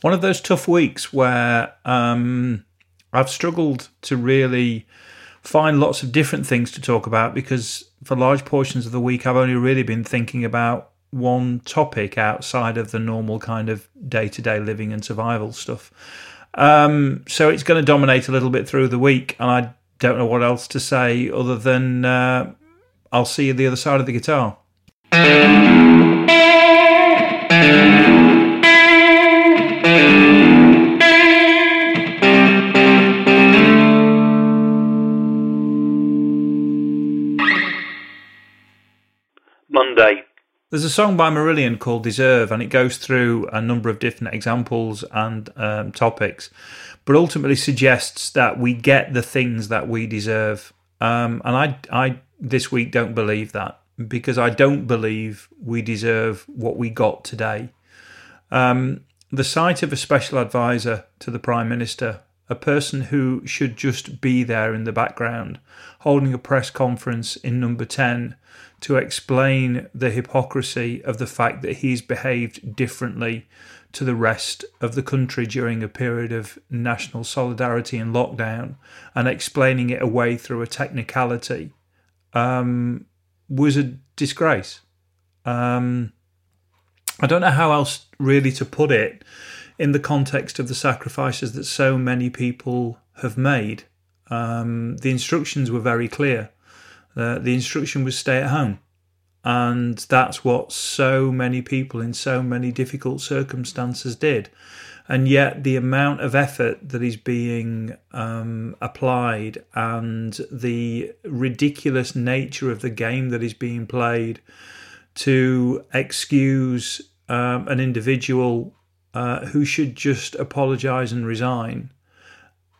one of those tough weeks where um, I've struggled to really find lots of different things to talk about because for large portions of the week I've only really been thinking about one topic outside of the normal kind of day to day living and survival stuff. Um, so it's going to dominate a little bit through the week, and I don't know what else to say other than uh, I'll see you the other side of the guitar. There's a song by Marillion called Deserve, and it goes through a number of different examples and um, topics, but ultimately suggests that we get the things that we deserve. Um, and I, I this week don't believe that because I don't believe we deserve what we got today. Um, the sight of a special advisor to the Prime Minister, a person who should just be there in the background, holding a press conference in number 10 to explain the hypocrisy of the fact that he's behaved differently to the rest of the country during a period of national solidarity and lockdown and explaining it away through a technicality um, was a disgrace. Um, I don't know how else really to put it in the context of the sacrifices that so many people have made. Um, the instructions were very clear. Uh, the instruction was stay at home. And that's what so many people in so many difficult circumstances did. And yet, the amount of effort that is being um, applied and the ridiculous nature of the game that is being played to excuse um, an individual uh, who should just apologize and resign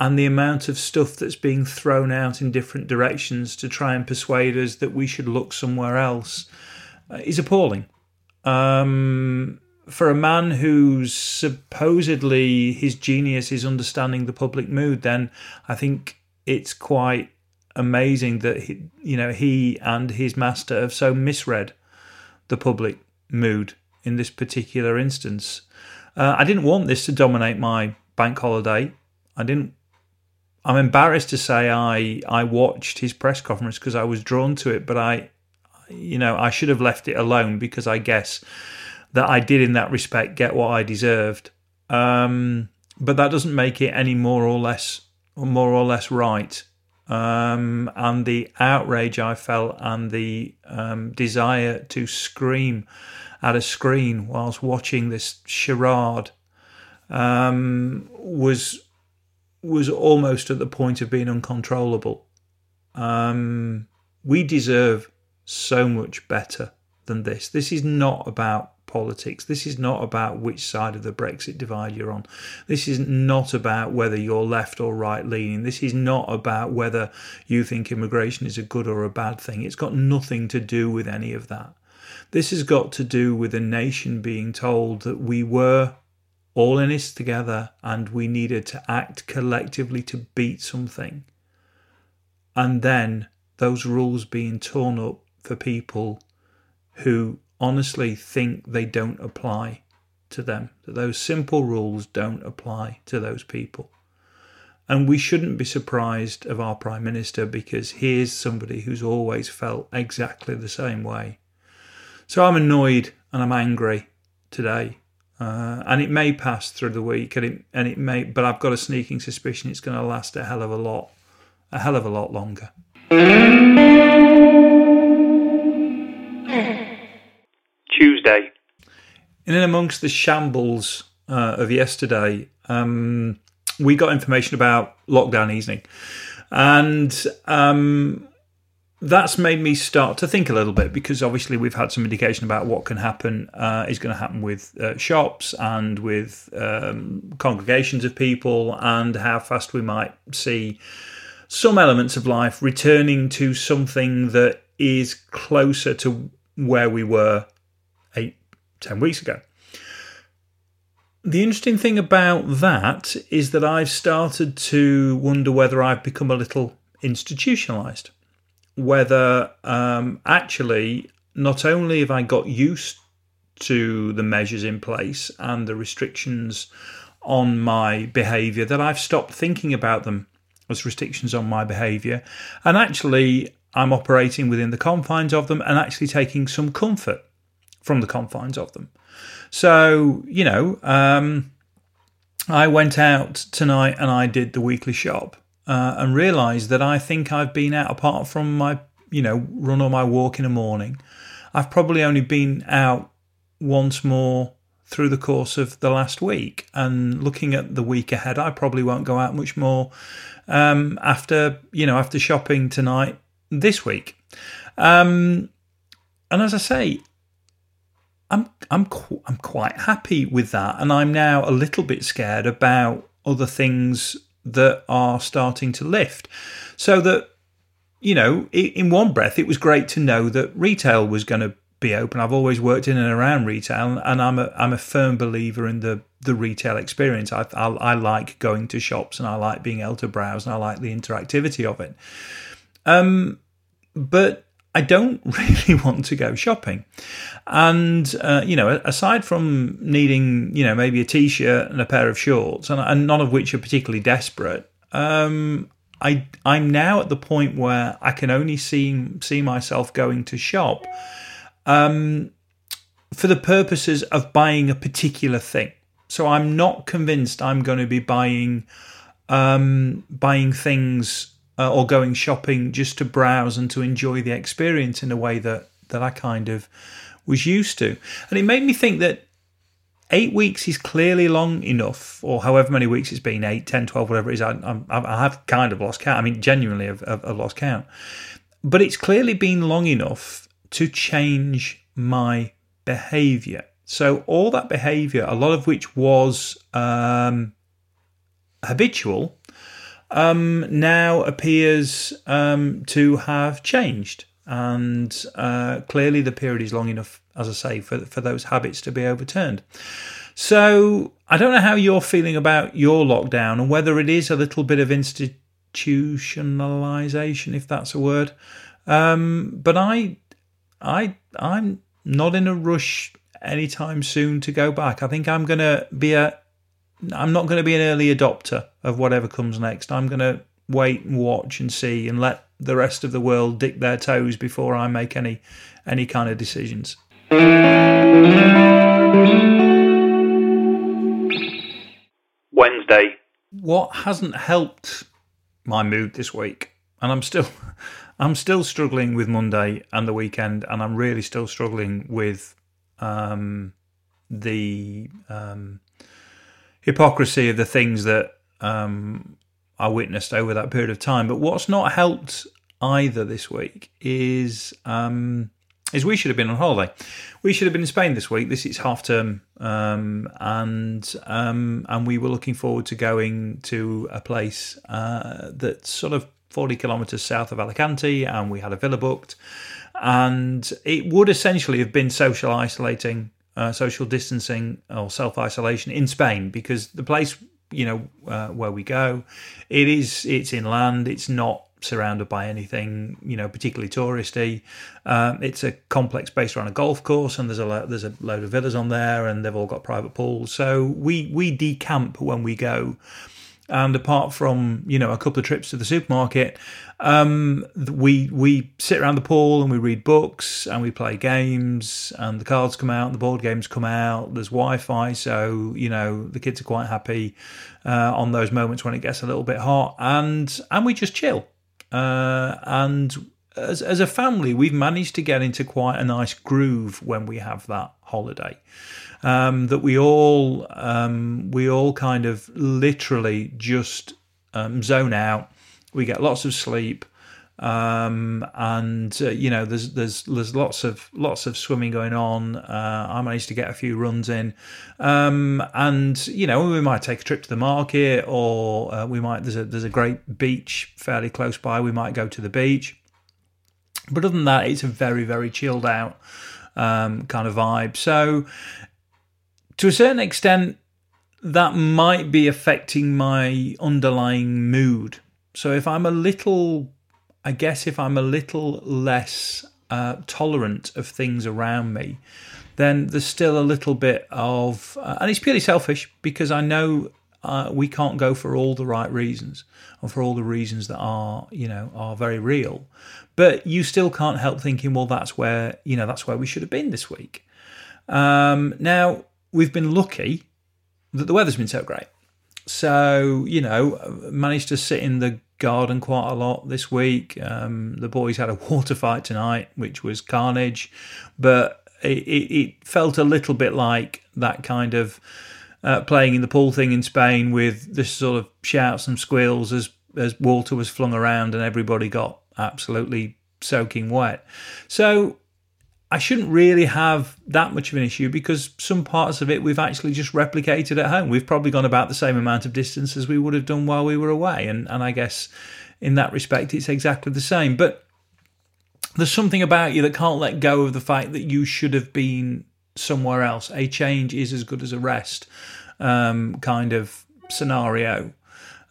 and the amount of stuff that's being thrown out in different directions to try and persuade us that we should look somewhere else uh, is appalling. Um, for a man who's supposedly his genius is understanding the public mood, then I think it's quite amazing that he, you know he and his master have so misread the public mood in this particular instance. Uh, I didn't want this to dominate my bank holiday. I didn't I'm embarrassed to say I I watched his press conference because I was drawn to it, but I, you know, I should have left it alone because I guess that I did in that respect get what I deserved. Um, but that doesn't make it any more or less more or less right. Um, and the outrage I felt and the um, desire to scream at a screen whilst watching this charade um, was was almost at the point of being uncontrollable. Um, we deserve so much better than this. This is not about politics. This is not about which side of the Brexit divide you're on. This is not about whether you're left or right leaning. This is not about whether you think immigration is a good or a bad thing. It's got nothing to do with any of that. This has got to do with a nation being told that we were all in this together and we needed to act collectively to beat something. And then those rules being torn up for people who honestly think they don't apply to them, that those simple rules don't apply to those people. And we shouldn't be surprised of our Prime Minister because he is somebody who's always felt exactly the same way. So I'm annoyed and I'm angry today uh, and it may pass through the week, and it and it may, but I've got a sneaking suspicion it's going to last a hell of a lot, a hell of a lot longer. Tuesday. In and amongst the shambles uh, of yesterday, um, we got information about lockdown easing, and um, that's made me start to think a little bit because obviously we've had some indication about what can happen uh, is going to happen with uh, shops and with um, congregations of people and how fast we might see some elements of life returning to something that is closer to where we were eight, ten weeks ago. The interesting thing about that is that I've started to wonder whether I've become a little institutionalized whether um, actually not only have I got used to the measures in place and the restrictions on my behaviour that I've stopped thinking about them as restrictions on my behaviour, and actually I'm operating within the confines of them and actually taking some comfort from the confines of them. So you know, um, I went out tonight and I did the weekly shop uh, and realised that I think I've been out apart from my you know run or my walk in the morning. I've probably only been out once more through the course of the last week. And looking at the week ahead, I probably won't go out much more um, after you know after shopping tonight this week. Um, and as I say, I'm I'm qu- I'm quite happy with that, and I'm now a little bit scared about other things that are starting to lift. So that you know, in one breath, it was great to know that retail was going to be open. I've always worked in and around retail, and I'm a I'm a firm believer in the the retail experience. I, I, I like going to shops, and I like being able to browse, and I like the interactivity of it. Um, but I don't really want to go shopping, and uh, you know, aside from needing you know maybe a t-shirt and a pair of shorts, and, and none of which are particularly desperate. Um, I I'm now at the point where I can only see see myself going to shop um, for the purposes of buying a particular thing. So I'm not convinced I'm going to be buying um, buying things uh, or going shopping just to browse and to enjoy the experience in a way that that I kind of was used to. And it made me think that eight weeks is clearly long enough, or however many weeks it's been, eight, 10, 12, whatever it is. I, I, I have kind of lost count. I mean, genuinely, I've, I've lost count. But it's clearly been long enough to change my behavior. So, all that behavior, a lot of which was um, habitual, um, now appears um, to have changed. And uh, clearly, the period is long enough, as I say, for, for those habits to be overturned. So, I don't know how you're feeling about your lockdown and whether it is a little bit of institutionalization, if that's a word. Um, but I I I'm not in a rush anytime soon to go back. I think I'm going to be a I'm not going to be an early adopter of whatever comes next. I'm going to wait and watch and see and let the rest of the world dip their toes before I make any any kind of decisions. Wednesday. What hasn't helped my mood this week, and I'm still I'm still struggling with Monday and the weekend, and I'm really still struggling with um, the um, hypocrisy of the things that um, I witnessed over that period of time. But what's not helped either this week is um, is we should have been on holiday. We should have been in Spain this week. This is half term, um, and um, and we were looking forward to going to a place uh, that's sort of 40 kilometres south of Alicante, and we had a villa booked. And it would essentially have been social isolating, uh, social distancing, or self isolation in Spain because the place, you know, uh, where we go, it is it's inland. It's not surrounded by anything, you know, particularly touristy. Um, it's a complex based around a golf course, and there's a lo- there's a load of villas on there, and they've all got private pools. So we we decamp when we go and apart from you know a couple of trips to the supermarket, um, we we sit around the pool and we read books and we play games and the cards come out, and the board games come out. There's Wi-Fi, so you know the kids are quite happy uh, on those moments when it gets a little bit hot, and and we just chill. Uh, and as as a family, we've managed to get into quite a nice groove when we have that holiday um, that we all um, we all kind of literally just um, zone out. We get lots of sleep, um, and uh, you know there's there's there's lots of lots of swimming going on. Uh, I managed to get a few runs in, um, and you know we might take a trip to the market, or uh, we might there's a there's a great beach fairly close by. We might go to the beach. But other than that, it's a very, very chilled out um, kind of vibe. So to a certain extent, that might be affecting my underlying mood. So if I'm a little, I guess, if I'm a little less uh, tolerant of things around me, then there's still a little bit of, uh, and it's purely selfish because I know uh, we can't go for all the right reasons and for all the reasons that are, you know, are very real. But you still can't help thinking, well, that's where, you know, that's where we should have been this week. Um, now, we've been lucky that the weather's been so great. So, you know, managed to sit in the garden quite a lot this week. Um, the boys had a water fight tonight, which was carnage, but it, it, felt a little bit like that kind of uh, playing in the pool thing in Spain with this sort of shouts and squeals as as water was flung around and everybody got absolutely soaking wet. So I shouldn't really have that much of an issue because some parts of it we've actually just replicated at home. We've probably gone about the same amount of distance as we would have done while we were away, and and I guess in that respect it's exactly the same. But there's something about you that can't let go of the fact that you should have been somewhere else. A change is as good as a rest, um, kind of scenario.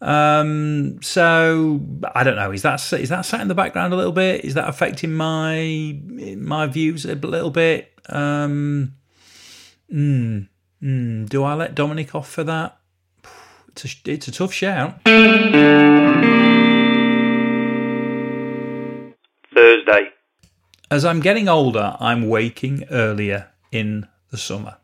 Um, so I don't know. Is that is that sat in the background a little bit? Is that affecting my my views a little bit? Um, mm, mm, do I let Dominic off for that? It's a, it's a tough shout. Thursday. As I'm getting older, I'm waking earlier in the summer.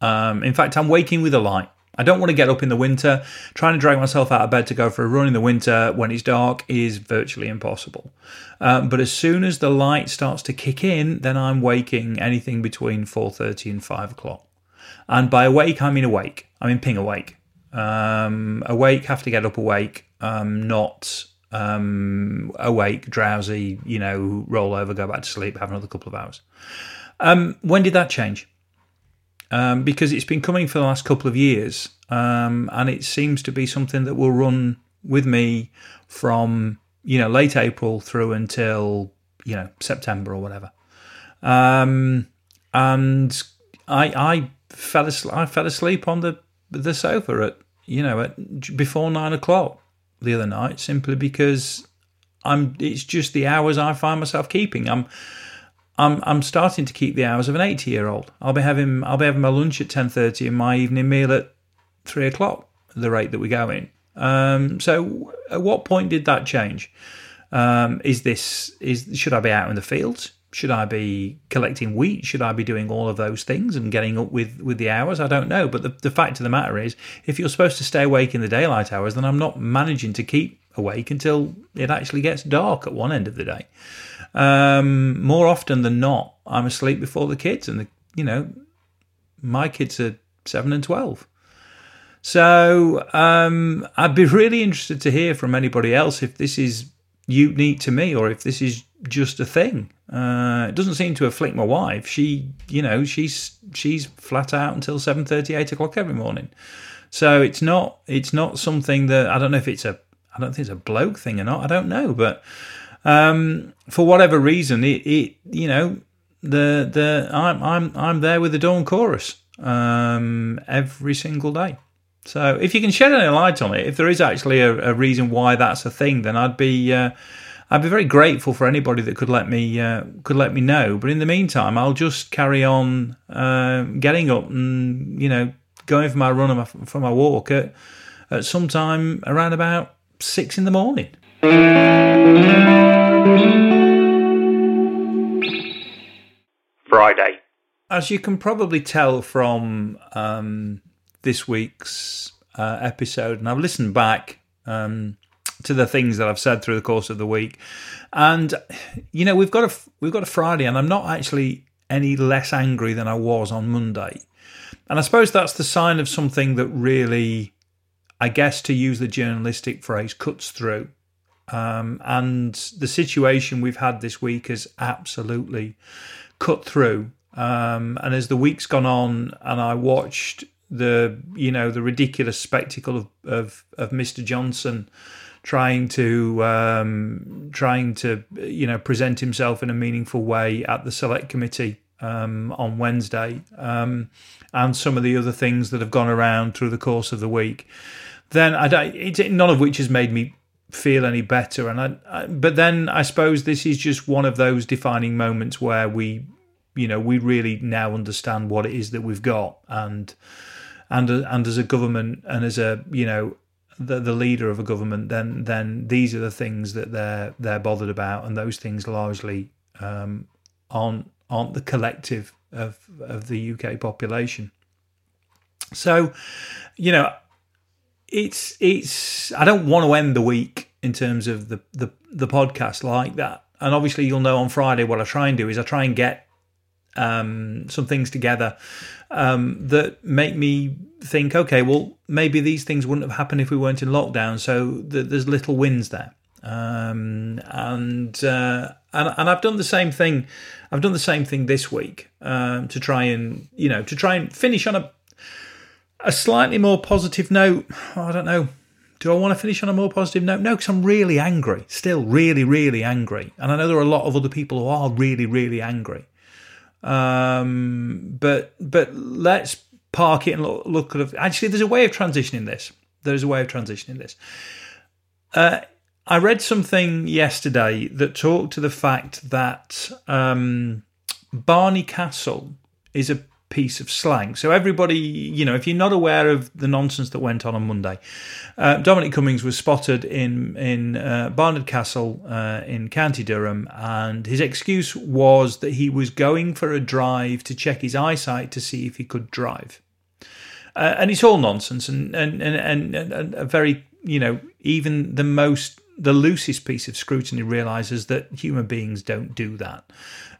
Um, in fact, I'm waking with a light. I don't want to get up in the winter. Trying to drag myself out of bed to go for a run in the winter when it's dark is virtually impossible. Um, but as soon as the light starts to kick in, then I'm waking anything between 4.30 and 5 o'clock. And by awake, I mean awake. I mean ping awake. Um, awake, have to get up awake, um, not um, awake, drowsy, you know, roll over, go back to sleep, have another couple of hours. Um, when did that change? Um, because it's been coming for the last couple of years, um, and it seems to be something that will run with me from you know late April through until you know September or whatever. Um, and I I fell asleep, I fell asleep on the the sofa at you know at before nine o'clock the other night simply because I'm it's just the hours I find myself keeping. I'm I'm I'm starting to keep the hours of an 80 year old. I'll be having I'll be having my lunch at 10:30 and my evening meal at three o'clock. The rate that we go in. Um, so, at what point did that change? Um, is this is should I be out in the fields? Should I be collecting wheat? Should I be doing all of those things and getting up with, with the hours? I don't know. But the, the fact of the matter is, if you're supposed to stay awake in the daylight hours, then I'm not managing to keep awake until it actually gets dark at one end of the day. Um, more often than not, I'm asleep before the kids, and the, you know, my kids are seven and twelve. So um, I'd be really interested to hear from anybody else if this is unique to me or if this is just a thing. Uh, it doesn't seem to afflict my wife. She, you know, she's she's flat out until 7:30, 8 o'clock every morning. So it's not it's not something that I don't know if it's a I don't think it's a bloke thing or not. I don't know, but um, for whatever reason, it, it you know the the I'm I'm I'm there with the dawn chorus um, every single day. So if you can shed any light on it, if there is actually a, a reason why that's a thing, then I'd be uh, I'd be very grateful for anybody that could let me uh, could let me know. But in the meantime, I'll just carry on uh, getting up and you know going for my run and my, for my walk at at some time around about six in the morning. Friday. As you can probably tell from um, this week's uh, episode, and I've listened back um, to the things that I've said through the course of the week, and you know we've got a we've got a Friday, and I'm not actually any less angry than I was on Monday, and I suppose that's the sign of something that really, I guess, to use the journalistic phrase, cuts through. Um, and the situation we've had this week has absolutely cut through. Um, and as the week's gone on, and I watched the you know the ridiculous spectacle of of, of Mr. Johnson trying to um, trying to you know present himself in a meaningful way at the select committee um, on Wednesday, um, and some of the other things that have gone around through the course of the week. Then I it, none of which has made me feel any better. And I, I, but then I suppose this is just one of those defining moments where we you know we really now understand what it is that we've got and and and as a government and as a you know the, the leader of a government then then these are the things that they're they're bothered about and those things largely um, aren't aren't the collective of of the UK population. So you know it's it's I don't want to end the week in terms of the the, the podcast like that. And obviously you'll know on Friday what I try and do is I try and get um, some things together um, that make me think, okay, well, maybe these things wouldn't have happened if we weren't in lockdown. So th- there's little wins there. Um, and, uh, and and I've done the same thing. I've done the same thing this week um, to try and you know to try and finish on a a slightly more positive note. Oh, I don't know. Do I want to finish on a more positive note? No, because I'm really angry. Still, really, really angry. And I know there are a lot of other people who are really, really angry. Um, but but let's park it and look, look at. Actually, there's a way of transitioning this. There's a way of transitioning this. Uh, I read something yesterday that talked to the fact that um, Barney Castle is a piece of slang. So everybody, you know, if you're not aware of the nonsense that went on on Monday, uh, Dominic Cummings was spotted in in uh, Barnard Castle uh, in County Durham, and his excuse was that he was going for a drive to check his eyesight to see if he could drive. Uh, and it's all nonsense, and and, and and and a very you know even the most the loosest piece of scrutiny realizes that human beings don't do that.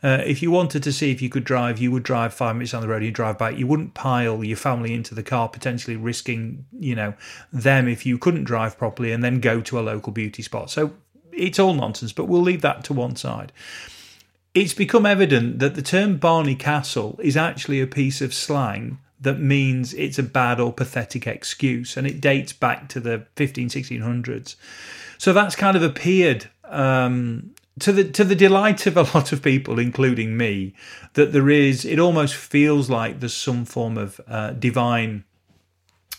Uh, if you wanted to see if you could drive, you would drive five minutes on the road you drive back. You wouldn't pile your family into the car, potentially risking, you know, them if you couldn't drive properly and then go to a local beauty spot. So it's all nonsense, but we'll leave that to one side. It's become evident that the term Barney Castle is actually a piece of slang that means it's a bad or pathetic excuse, and it dates back to the 15, 1600s. So that's kind of appeared um, to the to the delight of a lot of people, including me, that there is. It almost feels like there's some form of uh, divine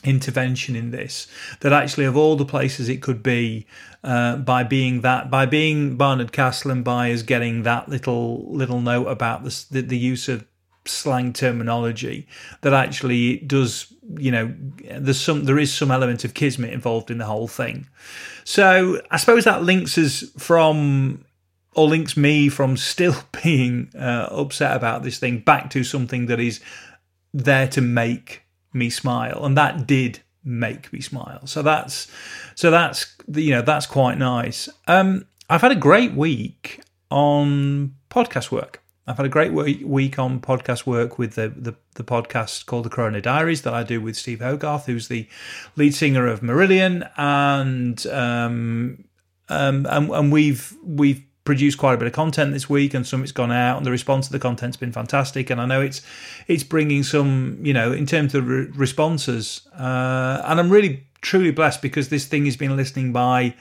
intervention in this that actually of all the places it could be uh, by being that by being Barnard Castle and by us getting that little little note about the, the, the use of slang terminology that actually does you know there's some there is some element of kismet involved in the whole thing. So i suppose that links us from or links me from still being uh, upset about this thing back to something that is there to make me smile and that did make me smile. So that's so that's you know that's quite nice. Um i've had a great week on podcast work I've had a great week on podcast work with the, the, the, podcast called The Corona Diaries that I do with Steve Hogarth, who's the lead singer of Marillion, and um, um, and, and we've we've produced quite a bit of content this week, and some it's gone out, and the response to the content's been fantastic. And I know it's it's bringing some, you know, in terms of re- responses, uh, and I'm really truly blessed because this thing has been listening by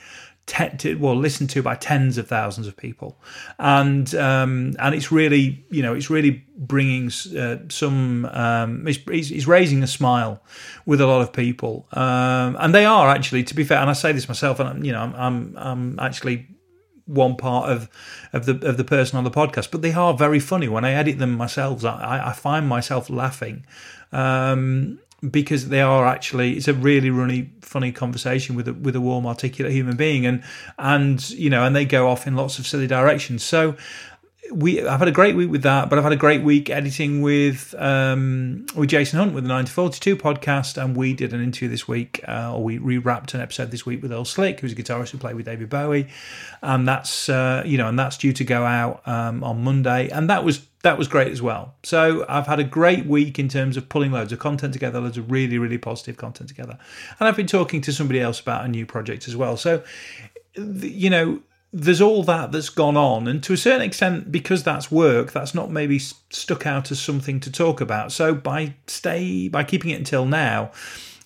ten, well listened to by tens of thousands of people, and um, and it's really you know it's really bringing uh, some um, it's, it's, raising a smile with a lot of people, um, and they are actually to be fair, and I say this myself, and I'm, you know I'm I'm, I'm actually one part of of the of the person on the podcast, but they are very funny. When I edit them myself, I, I find myself laughing. Um, because they are actually it's a really really funny conversation with a, with a warm articulate human being. And and you know and they go off in lots of silly directions. So we I've had a great week with that, but I've had a great week editing with um, with Jason Hunt with the 942 podcast, and we did an interview this week, uh, or we re-wrapped an episode this week with Earl Slick, who's a guitarist who played with David Bowie, and that's uh, you know, and that's due to go out um, on Monday, and that was that was great as well. So I've had a great week in terms of pulling loads of content together, loads of really really positive content together, and I've been talking to somebody else about a new project as well. So you know there's all that that's gone on, and to a certain extent, because that's work, that's not maybe stuck out as something to talk about. So by stay by keeping it until now,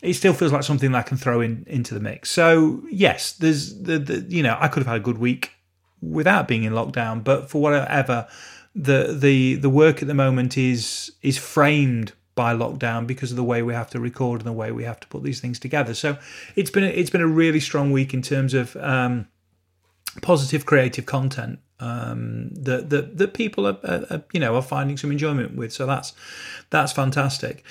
it still feels like something that I can throw in into the mix. So yes, there's the, the you know I could have had a good week without being in lockdown, but for whatever the the the work at the moment is is framed by lockdown because of the way we have to record and the way we have to put these things together. So it's been a, it's been a really strong week in terms of. Um, positive creative content um, that, that that people are, are, you know are finding some enjoyment with. So that's that's fantastic.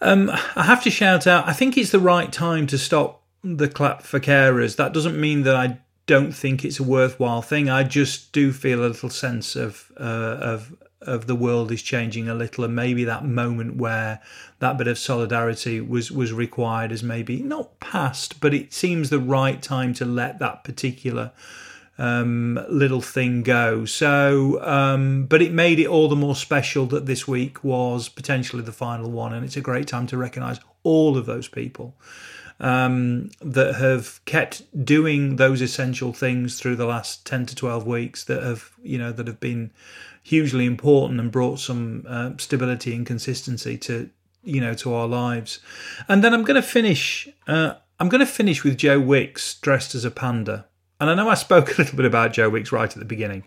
Um, I have to shout out. I think it's the right time to stop the clap for carers. That doesn't mean that I don't think it's a worthwhile thing. I just do feel a little sense of uh, of of the world is changing a little, and maybe that moment where that bit of solidarity was was required is maybe not past, but it seems the right time to let that particular um, little thing go. So, um, but it made it all the more special that this week was potentially the final one, and it's a great time to recognise all of those people um, that have kept doing those essential things through the last ten to twelve weeks that have you know that have been hugely important and brought some uh, stability and consistency to you know to our lives. And then I'm going to finish. Uh, I'm going to finish with Joe Wicks dressed as a panda. And I know I spoke a little bit about Joe Wicks right at the beginning,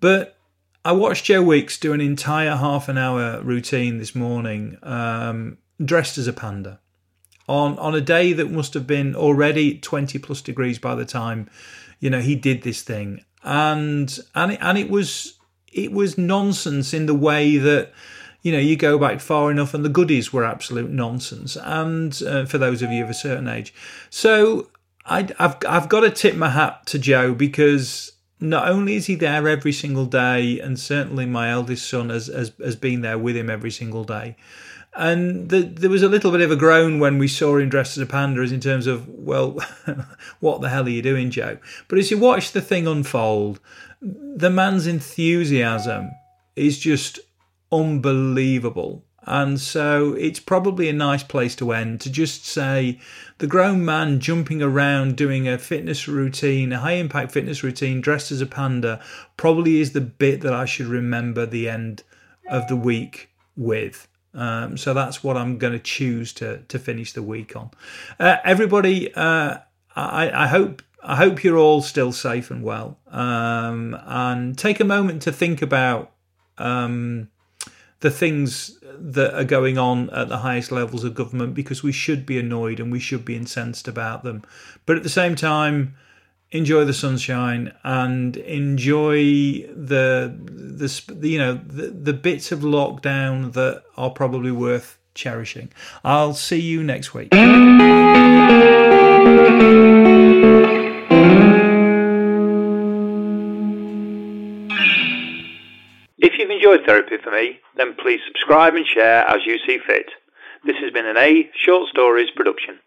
but I watched Joe Wicks do an entire half an hour routine this morning, um, dressed as a panda, on on a day that must have been already twenty plus degrees by the time, you know, he did this thing, and and it, and it was it was nonsense in the way that you know you go back far enough and the goodies were absolute nonsense and uh, for those of you of a certain age so I, have I've got to tip my hat to Joe because not only is he there every single day, and certainly my eldest son has has, has been there with him every single day. And the, there was a little bit of a groan when we saw him dressed as a panda, as in terms of, well, what the hell are you doing, Joe? But as you watch the thing unfold, the man's enthusiasm is just unbelievable. And so it's probably a nice place to end to just say the grown man jumping around doing a fitness routine, a high impact fitness routine, dressed as a panda, probably is the bit that I should remember the end of the week with. Um, so that's what I'm going to choose to to finish the week on. Uh, everybody, uh, I, I hope I hope you're all still safe and well, um, and take a moment to think about um, the things that are going on at the highest levels of government because we should be annoyed and we should be incensed about them. But at the same time, enjoy the sunshine and enjoy the the you know the, the bits of lockdown that are probably worth cherishing. I'll see you next week. If you've enjoyed Therapy for Me, then please subscribe and share as you see fit. This has been an A Short Stories production.